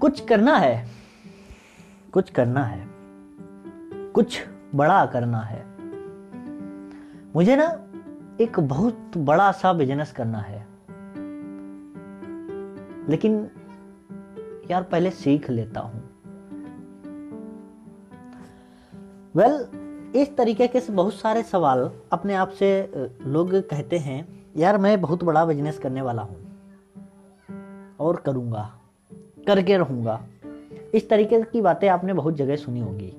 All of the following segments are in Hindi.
कुछ करना है कुछ करना है कुछ बड़ा करना है। मुझे ना एक बहुत बड़ा सा बिज़नेस करना है। लेकिन यार पहले सीख लेता हूँ। वेल well, इस तरीके के से बहुत सारे सवाल अपने आप से लोग कहते हैं यार मैं बहुत बड़ा बिज़नेस करने वाला हूँ और करूँगा। करके रहूँगा। इस तरीके की बातें आपने बहुत जगह सुनी होगी।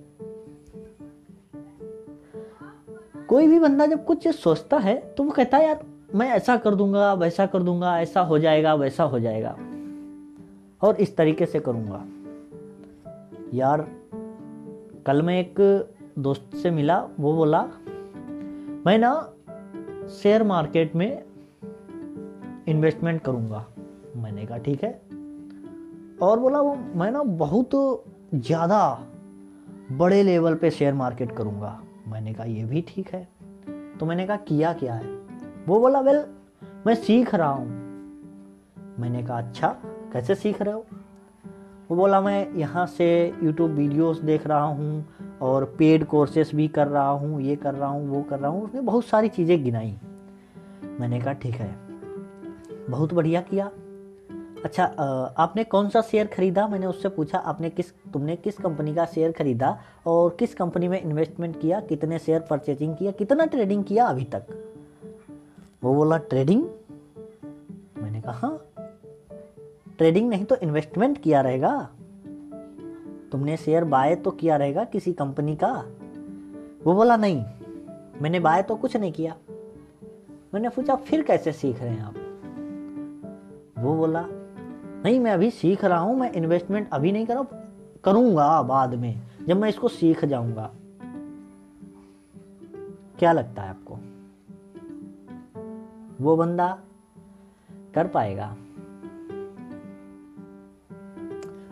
कोई भी बंदा जब कुछ सोचता है तो वो कहता है, यार, मैं ऐसा कर दूँगा, वैसा कर दूँगा, ऐसा हो जाएगा, वैसा हो जाएगा। और इस तरीके से करूँगा। यार, कल मैं एक दोस्त से मिला, वो बोला, मैं ना शेयर मार्केट में इन्वेस्टमेंट करूँगा। मैंने कहा, ठीक है। और बोला, वो मैं ना बहुत ज़्यादा बड़े लेवल पे शेयर मार्केट करूँगा। मैंने कहा, ये भी ठीक है। तो मैंने कहा, किया क्या है? वो बोला वेल मैं सीख रहा हूँ। मैंने कहा अच्छा कैसे सीख रहे हो? वो बोला, मैं यहाँ से यूट्यूब वीडियोस देख रहा हूँ और पेड कोर्सेस भी कर रहा हूँ, ये कर रहा हूँ, वो कर रहा हूँ उसने बहुत सारी चीज़ें गिनाई। मैंने कहा, ठीक है, बहुत बढ़िया किया। अच्छा आपने कौन सा शेयर खरीदा? मैंने उससे पूछा, आपने किस, तुमने किस कंपनी का शेयर खरीदा और किस कंपनी में इन्वेस्टमेंट किया, कितने शेयर परचेजिंग किया, कितना ट्रेडिंग किया अभी तक? वो बोला ट्रेडिंग मैंने कहा हाँ ट्रेडिंग नहीं तो इन्वेस्टमेंट किया रहेगा। तुमने शेयर बाय तो किया रहेगा किसी कंपनी का? वो बोला, नहीं, मैंने बाय तो कुछ नहीं किया। मैंने पूछा, फिर कैसे सीख रहे हैं आप? वो बोला नहीं, मैं अभी सीख रहा हूँ, मैं इन्वेस्टमेंट अभी नहीं कर, करूँगा बाद में, जब मैं इसको सीख जाऊँगा। क्या लगता है आपको? वो बंदा कर पाएगा।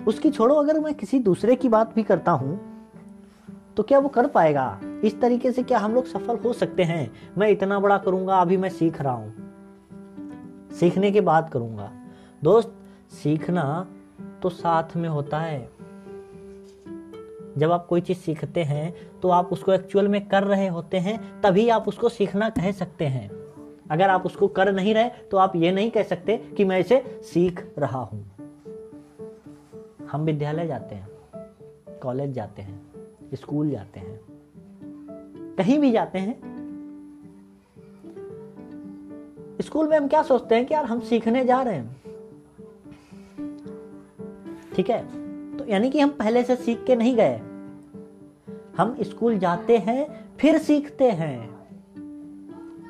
उसकी छोड़ो, अगर मैं किसी दूसरे की बात भी करता हूँ तो क्या वो कर पाएगा? इस तरीके से क्या हम लोग सफल हो सकते हैं? मैं इतना बड़ा करूँगा, अभी मैं सीख रहा हूँ। सीखने के बाद करूँगा। दोस्त सीखना तो साथ में होता है। जब आप कोई चीज़ सीखते हैं तो आप उसको एक्चुअल में कर रहे होते हैं, तभी आप उसको सीखना कह सकते हैं। अगर आप उसको कर नहीं रहे तो आप ये नहीं कह सकते कि मैं इसे सीख रहा हूँ। हम विद्यालय जाते हैं, कॉलेज जाते हैं, स्कूल जाते हैं, कहीं भी जाते हैं। स्कूल में हम क्या सोचते हैं कि यार, हम सीखने जा रहे हैं। ठीक है? तो यानी कि हम पहले से सीख के नहीं गए। हम स्कूल जाते हैं, फिर सीखते हैं।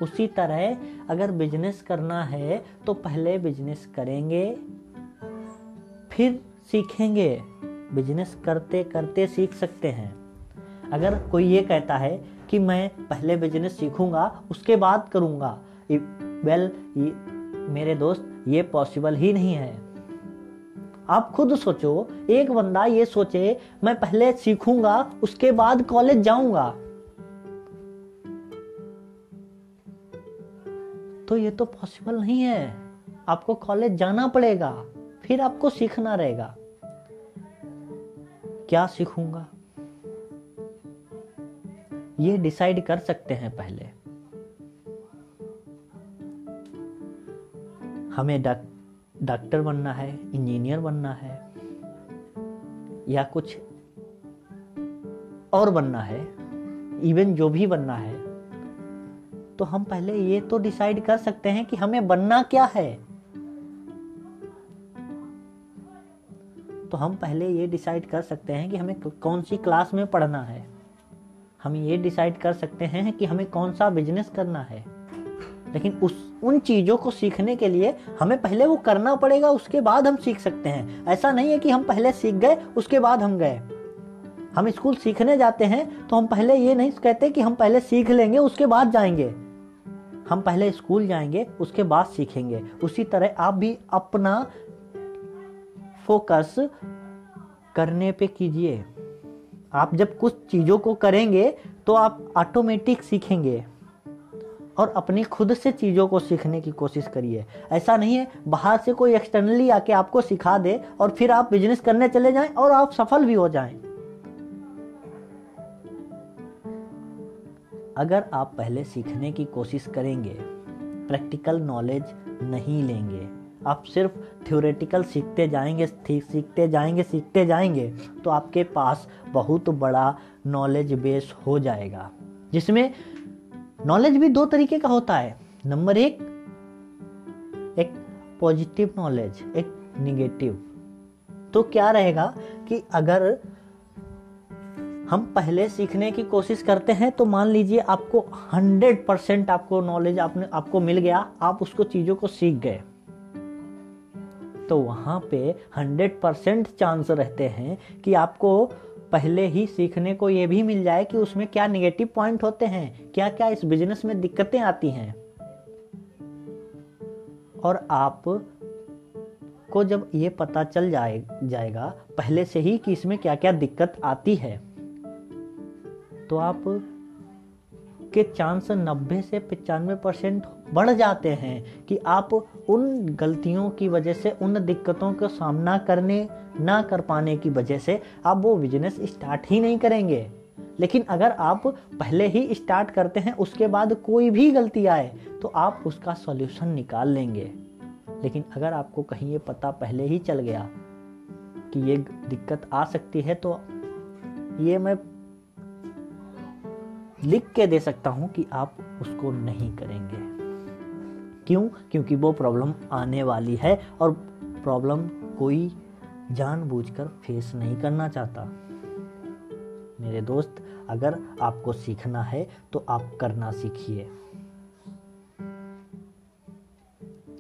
उसी तरह अगर बिज़नेस करना है तो पहले बिज़नेस करेंगे, फिर सीखेंगे। बिज़नेस करते करते सीख सकते हैं। अगर कोई ये कहता है कि मैं पहले बिज़नेस सीखूँगा, उसके बाद करूँगा वेल मेरे दोस्त, ये पॉसिबल ही नहीं है। आप खुद सोचो, एक बंदा ये सोचे, मैं पहले सीखूँगा, उसके बाद कॉलेज जाऊँगा. तो ये तो पॉसिबल नहीं है। आपको कॉलेज जाना पड़ेगा, फिर आपको सीखना रहेगा। क्या सीखूँगा? ये डिसाइड कर सकते हैं पहले। हमें डॉक्टर बनना है, इंजीनियर बनना है, या कुछ और बनना है, इवन जो भी बनना है तो हम पहले ये तो डिसाइड कर सकते हैं कि हमें बनना क्या है। तो हम पहले ये डिसाइड कर सकते हैं कि हमें कौन सी क्लास में पढ़ना है। हम ये डिसाइड कर सकते हैं कि हमें कौन सा बिज़नेस करना है। लेकिन उस, उन चीज़ों को सीखने के लिए हमें पहले वो करना पड़ेगा, उसके बाद हम सीख सकते हैं। ऐसा नहीं है कि हम पहले सीख गए, उसके बाद हम गए। हम स्कूल सीखने जाते हैं तो हम पहले ये नहीं कहते कि हम पहले सीख लेंगे, उसके बाद जाएँगे। हम पहले स्कूल जाएँगे, उसके बाद सीखेंगे। उसी तरह आप भी अपना फोकस करने पे कीजिए। आप जब कुछ चीज़ों को करेंगे तो आप ऑटोमेटिक सीखेंगे। और अपनी खुद से चीज़ों को सीखने की कोशिश करिए। ऐसा नहीं है, बाहर से कोई एक्सटर्नली आके आपको सिखा दे और फिर आप बिज़नेस करने चले जाएँ और आप सफल भी हो जाएँ। अगर आप पहले सीखने की कोशिश करेंगे प्रैक्टिकल नॉलेज नहीं लेंगे, आप सिर्फ़ थ्योरेटिकल सीखते जाएँगे सीखते जाएँगे सीखते जाएँगे तो आपके पास बहुत बड़ा नॉलेज बेस हो जाएगा, जिसमें नॉलेज भी दो तरीके का होता है। नंबर एक एक पॉजिटिव नॉलेज एक निगेटिव तो क्या रहेगा कि अगर हम पहले सीखने की कोशिश करते हैं तो मान लीजिए आपको 100 परसेंट आपको नॉलेज आपने, आपको मिल गया, आप उसको चीज़ों को सीख गए। तो वहाँ पे 100 परसेंट चांस रहते हैं कि आपको पहले ही सीखने को ये भी मिल जाए कि उसमें क्या निगेटिव पॉइंट होते हैं क्या क्या इस बिज़नेस में दिक्कतें आती हैं। और आप को जब ये पता चल जाए, जाएगा, पहले से ही कि इसमें क्या क्या दिक्कत आती है तो आप के चांस 90 से पचानवे परसेंट बढ़ जाते हैं कि आप उन गलतियों की वजह से, उन दिक्कतों का सामना करने ना कर पाने की वजह से आप वो बिज़नेस स्टार्ट ही नहीं करेंगे। लेकिन अगर आप पहले ही स्टार्ट करते हैं, उसके बाद कोई भी गलती आए तो आप उसका सॉल्यूशन निकाल लेंगे। लेकिन अगर आपको कहीं ये पता पहले ही चल गया कि ये दिक्कत आ सकती है तो ये मैं लिख के दे सकता हूँ कि आप उसको नहीं करेंगे। क्यों? क्योंकि वो प्रॉब्लम आने वाली है और प्रॉब्लम कोई जानबूझकर फेस नहीं करना चाहता। मेरे दोस्त, अगर आपको सीखना है तो आप करना सीखिए।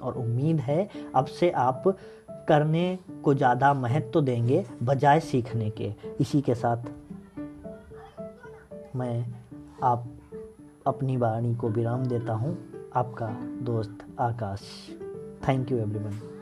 और उम्मीद है, अब से आप करने को ज़्यादा महत्व तो देंगे, बजाय सीखने के। इसी के साथ मैं आप अपनी वाणी को विराम देता हूँ। आपका दोस्त आकाश। Thank you everyone